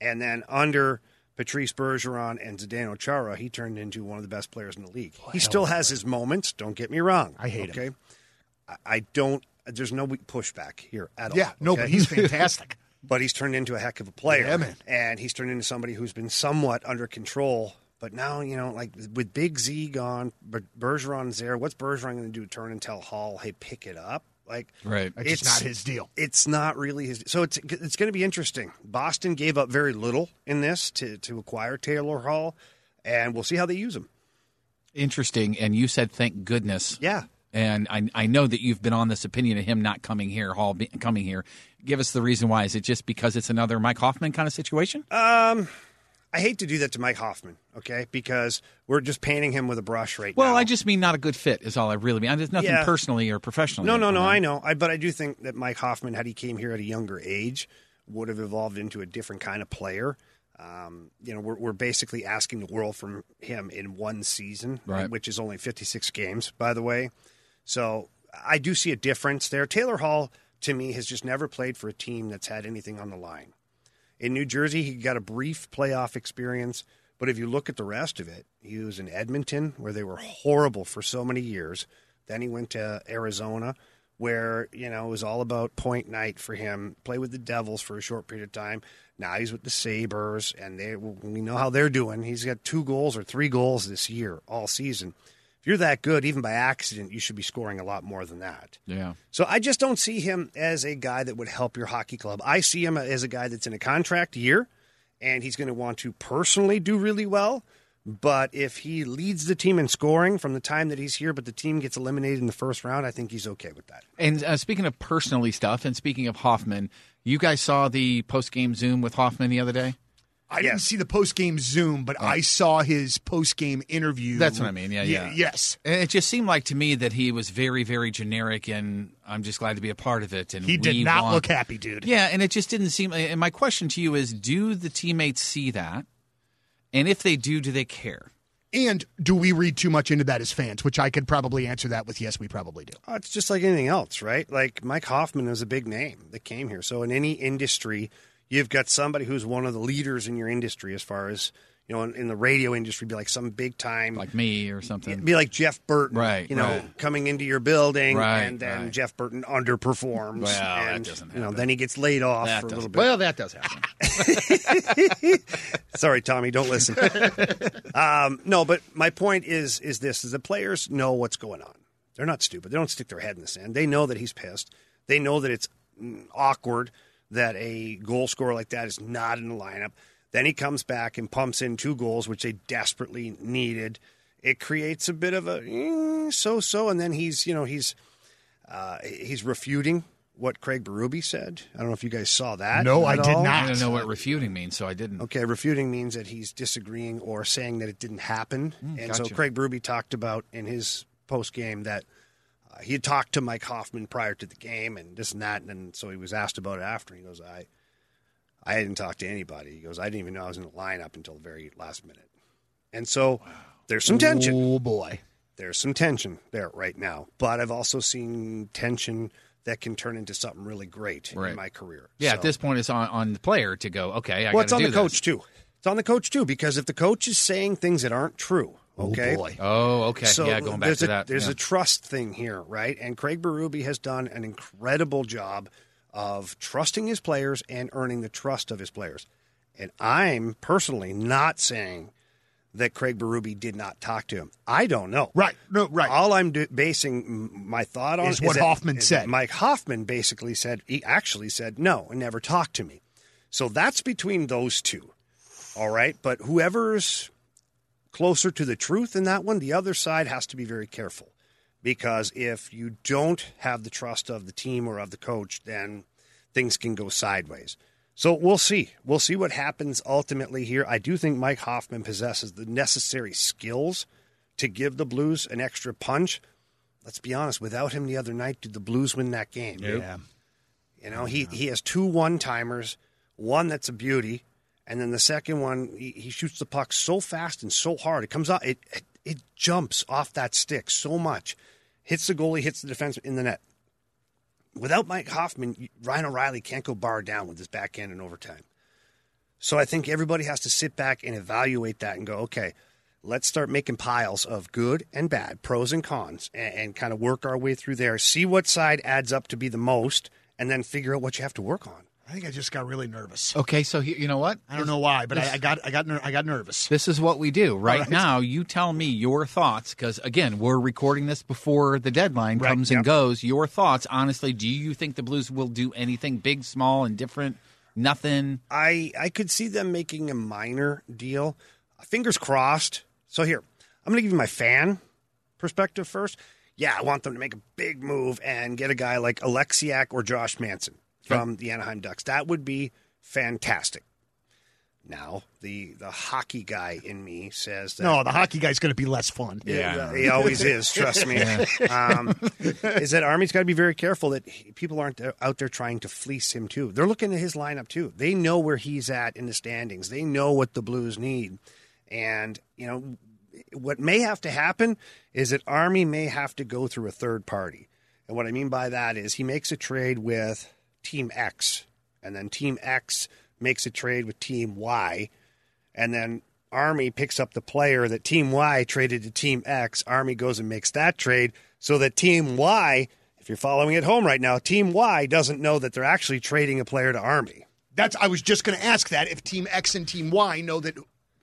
And then under Patrice Bergeron and Zdeno Chara, he turned into one of the best players in the league. he still has his moments. Don't get me wrong. I hate okay? him. I- I don't. There's no pushback here at all. Yeah, no, but he's fantastic. But he's turned into a heck of a player. Yeah, man. And he's turned into somebody who's been somewhat under control. But now, you know, like with Big Z gone, but Bergeron's there. What's Bergeron going to do? Turn and tell Hall, "Hey, pick it up." Like, Right. It's, not his deal. It's not really his. So it's it's going to be interesting. Boston gave up very little in this to to acquire Taylor Hall, and we'll see how they use him. Interesting. And you said, thank goodness. Yeah. And I, I know that you've been on this opinion of him not coming here, Hall be, coming here. Give us the reason why. Is it just because it's another Mike Hoffman kind of situation? Um, I hate to do that to Mike Hoffman, okay? Because we're just painting him with a brush right well, now. I just mean not a good fit is all I really mean. There's nothing Yeah. personally or professionally. No, no, no. I know, I, but I do think that Mike Hoffman, had he came here at a younger age, would have evolved into a different kind of player. Um, you know, we're, we're basically asking the world from him in one season, Right. which is only 56 games, by the way. So I do see a difference there. Taylor Hall, to me, has just never played for a team that's had anything on the line. In New Jersey, he got a brief playoff experience, but if you look at the rest of it, he was in Edmonton, where they were horrible for so many years. Then he went to Arizona, where you know it was all about point night for him. Play with the Devils for a short period of time. Now he's with the Sabres, and they we know how they're doing. He's got two goals or three goals this year, all season. If you're that good, even by accident, you should be scoring a lot more than that. Yeah. So I just don't see him as a guy that would help your hockey club. I see him as a guy that's in a contract year, and he's going to want to personally do really well. But if he leads the team in scoring from the time that he's here, but the team gets eliminated in the first round, I think he's okay with that. And uh, speaking of personally stuff, and speaking of Hoffman, you guys saw the post game Zoom with Hoffman the other day. I didn't see the post game Zoom, but I saw his post game interview. That's what I mean. Yeah, yeah. Yes. And It just seemed like to me that he was very, very generic, and I'm just glad to be a part of it. And He did not want- look happy, dude. Yeah, and it just didn't seem. And my question to you is: Do the teammates see that? And if they do, do they care? And do we read too much into that as fans? Which I could probably answer that with yes, we probably do. Oh, it's just like anything else, right? Like Mike Hoffman is a big name that came here. So in any industry, you've got somebody who's one of the leaders in your industry as far as, you know, in, in the radio industry, be like some big time Like me or something? be like Jeff Burton, Right, You know, right. coming into your building, Right, and then right. Jeff Burton underperforms. Well, that and, doesn't You know, then he gets laid off That for a little bit. Well, that does happen. Sorry, Tommy, don't listen. um, no, but my point is is this: is the players know what's going on. They're not stupid. They don't stick their head in the sand. They know that he's pissed. They know that it's mm, awkward that a goal scorer like that is not in the lineup. Then he comes back and pumps in two goals, which they desperately needed. It creates a bit of a eh, so-so, and then he's you know he's uh, he's refuting what Craig Berube said. I don't know if you guys saw that. No, I did all. not. I don't know what refuting means, so I didn't. Okay, refuting means that he's disagreeing or saying that it didn't happen. and so. Craig Berube talked about in his post game that he had talked to Mike Hoffman prior to the game and this and that, and then, so he was asked about it after. He goes, "I, I hadn't talked to anybody." He goes, "I didn't even know I was in the lineup until the very last minute." And so there's some tension. Oh boy. There's some tension there right now, but I've also seen tension that can turn into something really great Right. in my career. Yeah, So- at this point, it's on, on the player to go. Okay, I well, it's on the this. coach too. It's on the coach too because if the coach is saying things that aren't true, Oh, okay, Oh boy. Oh, okay. so yeah, going back there's to a, that. There's yeah. a trust thing here, right? And Craig Berube has done an incredible job of trusting his players and earning the trust of his players. And I'm personally not saying that Craig Berube did not talk to him. I don't know. Right. No, right. All I'm do- basing my thought on Is what that- Hoffman is said. Mike Hoffman basically said he actually said no and never talked to me. So that's between those two. All right, but whoever's closer to the truth in that one, the other side has to be very careful because if you don't have the trust of the team or of the coach, then things can go sideways. So we'll see. We'll see what happens ultimately here. I do think Mike Hoffman possesses the necessary skills to give the Blues an extra punch. Let's be honest, without him the other night, did the Blues win that game? Yeah. You know, he, he has two one timers, one that's a beauty, and then the second one he, he shoots the puck so fast and so hard it comes out it, it it jumps off that stick so much, hits the goalie, hits the defense in the net. Without Mike Hoffman, Ryan O'Reilly can't go bar down with his backhand in overtime. So I think everybody has to sit back and evaluate that and go, okay, let's start making piles of good and bad, pros and cons, and, and kind of work our way through there. See what side adds up to be the most, and then figure out what you have to work on. I think I just got really nervous. okay, so he, you know what? I don't know why, but I, I got I got ner- I got nervous. This is what we do right, right. now. You tell me your thoughts because again, we're recording this before the deadline Right, comes and goes. Your thoughts, honestly, do you think the Blues will do anything big, small, and different? Nothing. I I could see them making a minor deal. Fingers crossed. So here, I'm going to give you my fan perspective first. Yeah, I want them to make a big move and get a guy like Oleksiak or Josh Manson from the Anaheim Ducks. That would be fantastic. Now, the the hockey guy in me says that No, the hockey guy's going to be less fun. Yeah. he always is. Trust me. Um, is that Army's got to be very careful that he- people aren't out there trying to fleece him too. They're looking at his lineup too. They know where he's at in the standings. They know what the Blues need, and you know what may have to happen is that Army may have to go through a third party. And what I mean by that is he makes a trade with Team X, and then Team X makes a trade with Team Y, and then Army picks up the player that Team Y traded to Team X. Army goes and makes that trade so that Team Y, if you're following at home right now, Team Y doesn't know that they're actually trading a player to Army. That's I was just going to ask that if Team X and Team Y know that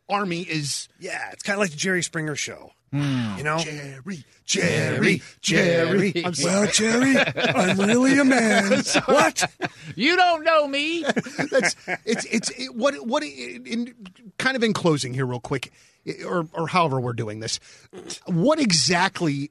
Army is Yeah, it's kind of like the Jerry Springer show. Hmm. You know? Jerry, Jerry, Jerry. I'm Well, sorry. Jerry, I'm really a man. what? You don't know me. That's it's it's it, what what in, in kind of in closing here, real quick, or or however we're doing this. What exactly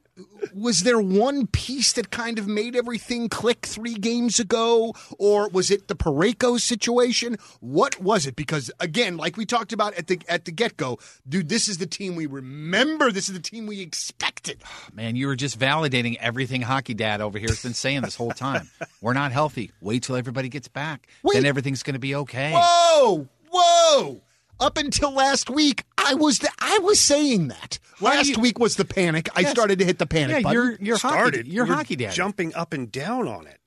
was there one piece that kind of made everything click three games ago, or was it the Parayko situation? What was it? Because again, like we talked about at the at the get go, dude, this is the team we remember. This is the team we expected. Man, you were just validating everything Hockey Dad over here has been saying this whole time. We're not healthy. Wait till everybody gets back. Wait. Then everything's going to be okay. Whoa, whoa! Up until last week, I was the, I was saying that. How Last you- week was the panic. I started to hit the panic Yeah, button. you're you're hockey, Started. you're You were hockey dad. Jumping up and down on it.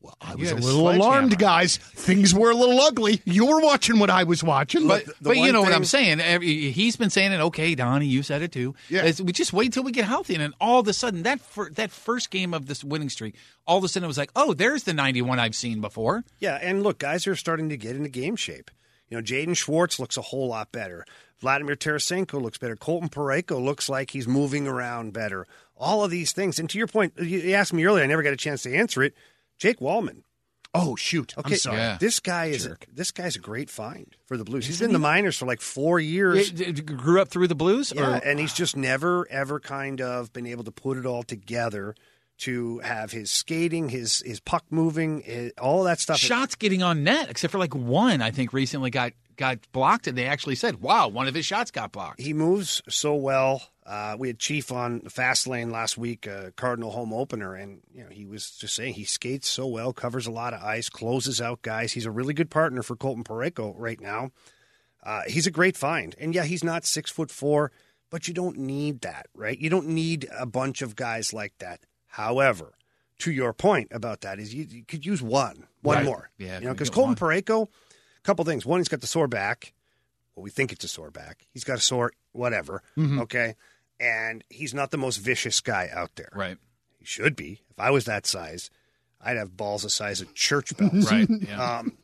Well, I was a a little alarmed, guys. Things were a little ugly. You were watching what I was watching, But, but, but you one know what I'm saying. He's been saying it. Okay, Donnie, you said it too. Yeah. Is we just wait till we get healthy, and then all of a sudden, that fir- that first game of this winning streak, all of a sudden it was like, oh, there's the 91 I've seen before. Yeah, and look, guys are starting to get into game shape. You know, Jaden Schwartz looks a whole lot better. Vladimir Tarasenko looks better. Colton Parayko looks like he's moving around better. All of these things. And to your point, you you asked me earlier, I never got a chance to answer it. Jake Walman. oh shoot, Okay, I'm sorry. Yeah. this guy is a, this guy's a great find for the Blues. He's been in the minors for like four years. It- it grew up through the Blues, Yeah, or and he's just never ever kind of been able to put it all together to have his skating, his his puck moving, his, all that stuff. shots getting on net, except for like one, I think recently got got blocked, and they actually said, "Wow, one of his shots got blocked." He moves so well. Uh, we had Chief on the fast lane last week, uh, Cardinal home opener, and you know he was just saying he skates so well, covers a lot of ice, closes out guys. He's a really good partner for Colton Parayko right now. Uh, he's a great find, and yeah, he's not six foot four, but you don't need that, right? You don't need a bunch of guys like that. However, to your point about that is you, you could use one, one Right. more, Yeah, you know, because Colton one. Parayko, a couple things. One, he's got the sore back. Well, we think it's a sore back. He's got a sore whatever. Okay, and he's not the most vicious guy out there. Right. He should be. If I was that size, I'd have balls the size of church bells. Right. Yeah. Um,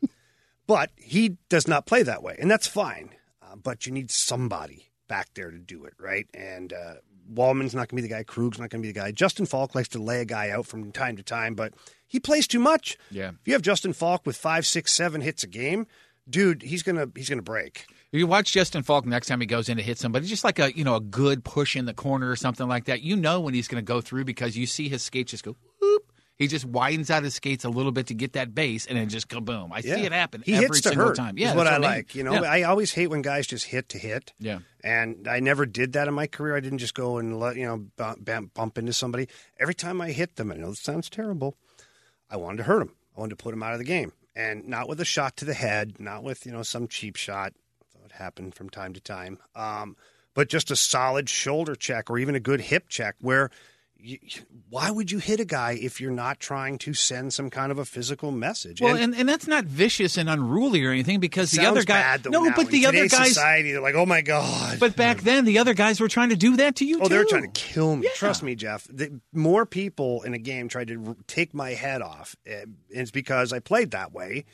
but he does not play that way, and that's fine. Uh, but you need somebody back there to do it, right? And uh, Walman's not going to be the guy. Krug's not going to be the guy. Justin Faulk likes to lay a guy out from time to time, but he plays too much. Yeah. If you have Justin Faulk with five, six, seven hits a game, dude, he's gonna he's gonna break. If you watch Justin Faulk next time he goes in to hit somebody, just like a you know a good push in the corner or something like that, you know when he's going to go through because you see his skates just go whoop. He just widens out his skates a little bit to get that base, and then just kaboom. I see it happen He every hits to single hurt. time. Yeah, is what that's I mean. like. You know, Yeah. I always hate when guys just hit to hit. Yeah. And I never did that in my career. I didn't just go and let you know bump, bump, bump into somebody. Every time I hit them, I know this sounds terrible. I wanted to hurt him. I wanted to put him out of the game, and not with a shot to the head, not with you know some cheap shot. That would happen from time to time. Um, but just a solid shoulder check or even a good hip check where. You, why would you hit a guy if you're not trying to send some kind of a physical message? Well, And- and, and that's not vicious and unruly or anything because the other guy. no, but In the other guys. society, they're like, oh my god. But back then, the other guys were trying to do that to you oh, too. they were trying to kill me. Yeah. Trust me, Jeff. The, more people in a game tried to r- take my head off. Uh, It's because I played that way,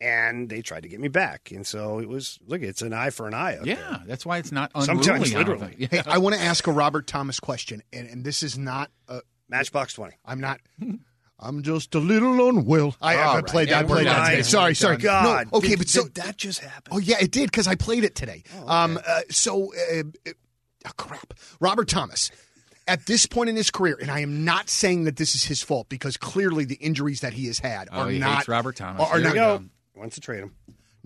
and they tried to get me back. And so it was. Look, it's an eye for an eye. Out Yeah, there. that's why it's not unruly. Sometimes I don't literally. think. Hey, I want to ask a Robert Thomas question, and, and this is not. A, Matchbox twenty. I'm not. I'm just a little unwell. I, I right, played that. I played that today. Sorry, sorry. God. No, okay, Did- but so did that just happened. Oh yeah, it did because I played it today. Um, uh, so uh, uh, oh, crap, Robert Thomas. At this point in his career, and I am not saying that this is his fault because clearly the injuries that he has had Oh, are he not hates Robert Thomas. Are, are Here not we Go. Wants to trade him.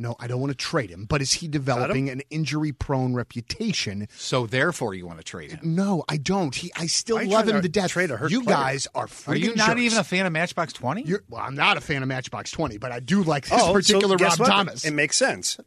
No, I don't want to trade him. But is he developing an injury-prone reputation? So therefore, you want to trade him? No, I don't. He, I still Why love him to to death. trade a hurt you player? guys are. Are you not jerks. even a fan of Matchbox Twenty? Well, I'm not a fan of Matchbox Twenty, but I do like this Oh, particular so Rob what? Thomas. It makes sense.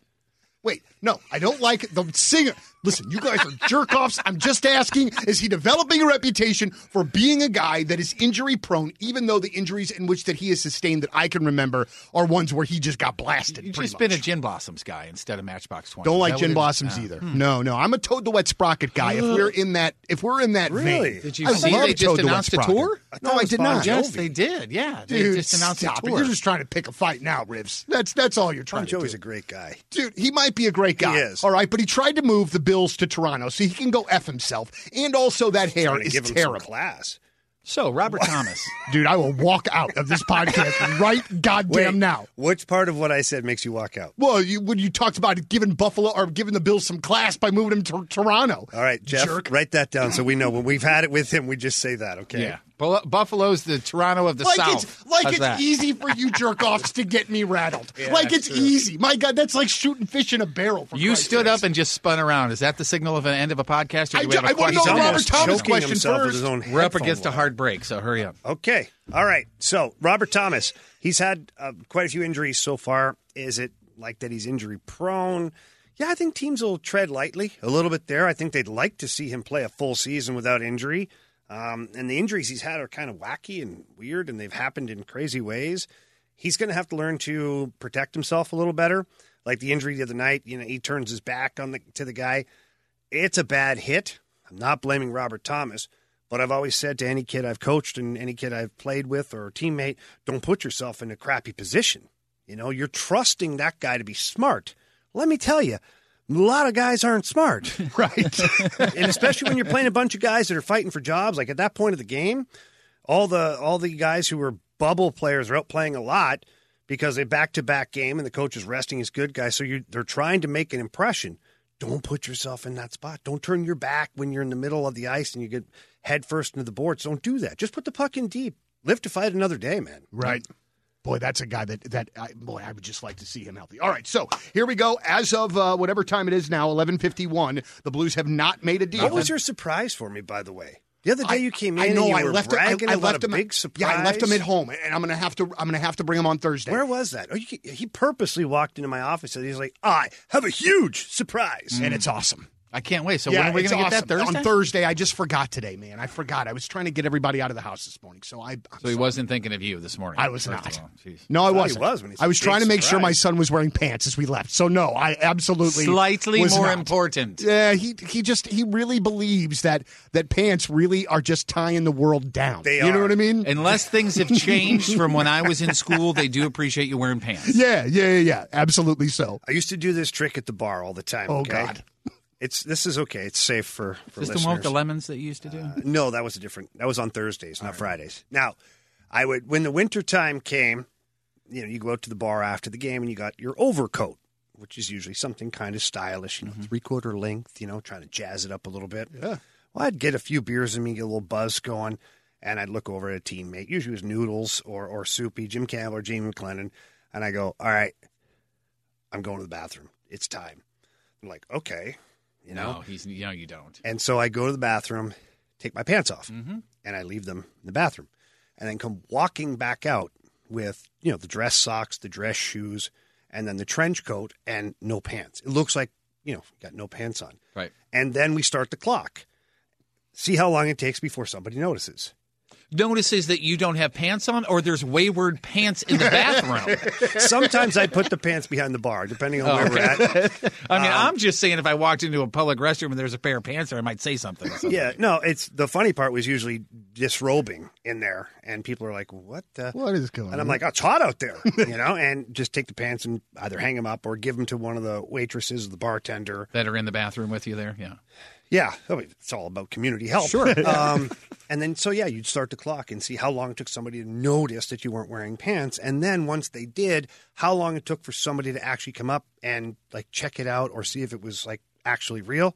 Wait, no, I don't like the singer. Listen, you guys are jerk offs. I'm just asking: Is he developing a reputation for being a guy that is injury prone, even though the injuries in which that he has sustained that I can remember are ones where he just got blasted? You've pretty just been a. Gin Blossoms guy instead of Matchbox Twenty. Don't like gin what it is? blossoms Oh. either. Hmm. No, no, I'm a Toad the Wet Sprocket guy. if we're in that, if we're in that Really? vein, Did you I see love they just Toad the Wet announced a tour? I No, I did not. Yes, Jovi. they did. Yeah, they Dude, just announced stop a it. tour. You're just trying to pick a fight now, Ribs. That's that's all you're trying Bon to do. Jovi's a great guy. Dude, he might be a great guy. He is. All right, but he tried to move the Bills to Toronto so he can go F himself. And also, that hair to is give him terrible. some class. So Robert Thomas. Dude, I will walk out of this podcast right goddamn Wait, now. Which part of what I said makes you walk out? Well, you, when you talked about giving Buffalo or giving the Bills some class by moving him to Toronto. All right, Jeff, Jerk. write that down so we know when we've had it with him. We just say that, okay? yeah, Bu- Buffalo's the Toronto of the Like South. it's like How's it's that? easy for you jerk offs to get me rattled. like it's true. easy. My God, that's like shooting fish in a barrel. For You Christ's stood sakes. up and just spun around. Is that the signal of an end of a podcast? Or I do we ju- have a I wanna question? know Robert Thomas question first. his own We're up headphone against a hard break, so hurry up. Okay. All right. So Robert Thomas, he's had uh, quite a few injuries so far. Is it like that he's injury prone? Yeah, I think teams will tread lightly a little bit there. I think they'd like to see him play a full season without injury. Um, and the injuries he's had are kind of wacky and weird, and they've happened in crazy ways. He's going to have to learn to protect himself a little better. Like the injury the other night, you know, he turns his back on the to the guy. It's a bad hit. I'm not blaming Robert Thomas, but I've always said to any kid I've coached and any kid I've played with or teammate, don't put yourself in a crappy position. You know, you're trusting that guy to be smart. Let me tell you, a lot of guys aren't smart. right. and especially when you're playing a bunch of guys that are fighting for jobs, like at that point of the game, all the all the guys who were bubble players are out playing a lot because they back to back game and the coach is resting his good guys. So you they're trying to make an impression. Don't put yourself in that spot. Don't turn your back when you're in the middle of the ice and you get head first into the boards. Don't do that. Just put the puck in deep. Live to fight another day, man. Right. Boy, that's a guy that that I, boy, I would just like to see him healthy. All right, so here we go. As of uh, whatever time it is now, eleven fifty one. The Blues have not made a deal. What was your surprise for me, by the way? The other day you came in. I know. I were left. him- I, I left a him. big surprise. Yeah, I left him at home, and I'm gonna have to. I'm gonna have to bring him on Thursday. Where was that? Oh, you, he purposely walked into my office and he's like, "I have a huge surprise." and it's awesome. I can't wait. So yeah, when are we going to get that Thursday? On Thursday, I just forgot today, man. I forgot. I was trying to get everybody out of the house this morning, so I. I'm So he sorry. wasn't thinking of you this morning. I was not. of all. Jeez. No, I thought wasn't. was when he said I was trying to make sure my son was wearing pants as we left. So no, I absolutely Slightly was more not. important. Yeah, he he just he really believes that that pants really are just tying the world down. They you know what I mean? Unless things have changed from when I was in school, they do appreciate you wearing pants. yeah, yeah, yeah, yeah. Absolutely so. I used to do this trick at the bar all the time. Oh, okay? God. It's this is okay. It's safe for for Is this listeners. the one with the lemons that you used to do? Uh, no, that was a different. That was on Thursdays, not Fridays. Now, I would when the winter time came, you know, you go out to the bar after the game and you got your overcoat, which is usually something kind of stylish, you know, mm-hmm. three quarter length, you know, trying to jazz it up a little bit. Yeah. Well, I'd get a few beers in me, get a little buzz going, and I'd look over at a teammate, usually it was Noodles or or Soupy, Jim Campbell or Jamie McLennan, and I go, "All right, I'm going to the bathroom. It's time." I'm like, "Okay," you know. No, he's no, you don't. And so I go to the bathroom, take my pants off, Mm-hmm. and I leave them in the bathroom, and then come walking back out with you know the dress socks, the dress shoes, and then the trench coat and no pants. It looks like you know got no pants on. Right. And then we start the clock. See how long it takes before somebody notices. Notices that you don't have pants on, or there's wayward pants in the bathroom. Sometimes I put the pants behind the bar, depending on Oh, where we're at. I mean, Um, I'm just saying, if I walked into a public restroom and there's a pair of pants there, I might say something. something. Yeah, no, it's the funny part was usually disrobing in there, and people are like, "What the?" What is going And I'm like, oh, it's hot out there, you know, and just take the pants and either hang them up or give them to one of the waitresses, or the bartender. that are in the bathroom with you there. Yeah. Yeah, it's all about community help. Sure. um, and then, so yeah, you'd start the clock and see how long it took somebody to notice that you weren't wearing pants. And then once they did, how long it took for somebody to actually come up and like check it out or see if it was like actually real.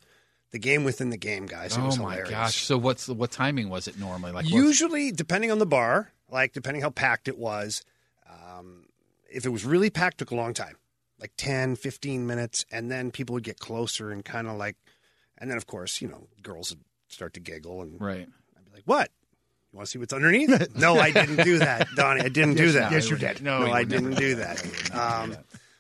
The game within the game, guys. It oh was my gosh! So what's the, what timing was it normally? Like what's- Usually, depending on the bar, like depending how packed it was, um, if it was really packed, took a long time, like 10, 15 minutes, and then people would get closer and kind of like, and then of course, you know, girls would start to giggle and right. I'd be like, "What? You want to see what's underneath?" no, I didn't do that, Donnie. I didn't do that. yes, you did. No, No, you I didn't do that. that. Um,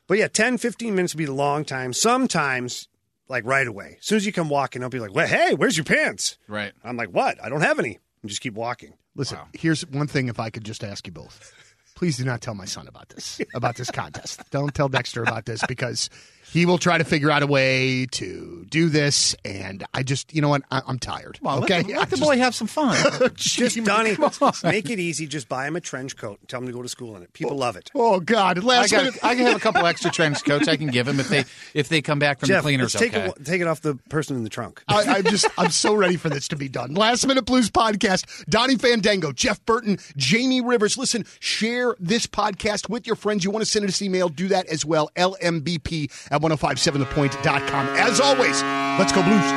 but yeah, 10, 15 minutes would be a long time. Sometimes, like right away, as soon as you come walking, I'll be like, well, "Hey, where's your pants?" Right. I'm like, "What? I don't have any." And just keep walking. Listen, here's one thing. If I could just ask you both, please do not tell my son about this about this contest. Don't tell Dexter about this because he will try to figure out a way to do this, and I just, you know what, I, I'm tired. Well, okay, let, the- let I the just- boy have some fun. Just Donnie, make it easy. Just buy him a trench coat and tell him to go to school in it. People love it. Oh God! I Last got. minute. I can have a couple extra trench coats I can give him if they if they come back from Jeff, the cleaners. take okay. it take it off the person in the trunk. I, I'm just, I'm so ready for this to be done. Last Minute Blues podcast. Donnie Fandango, Jeff Burton, Jamie Rivers. Listen, share this podcast with your friends. You want to send us email, do that as well. LMBP at 1057thepoint.com. As always, let's go Blues.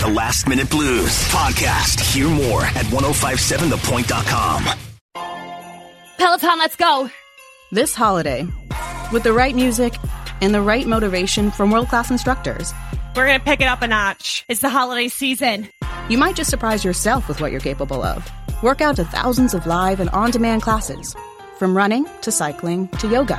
The Last Minute Blues podcast. Hear more at 1057thepoint.com. Peloton, let's go! This holiday, with the right music and the right motivation from world class instructors, We're gonna pick it up a notch. It's the holiday season. you might just surprise yourself with what you're capable of. Work out to thousands of live and on demand classes, from running to cycling to yoga.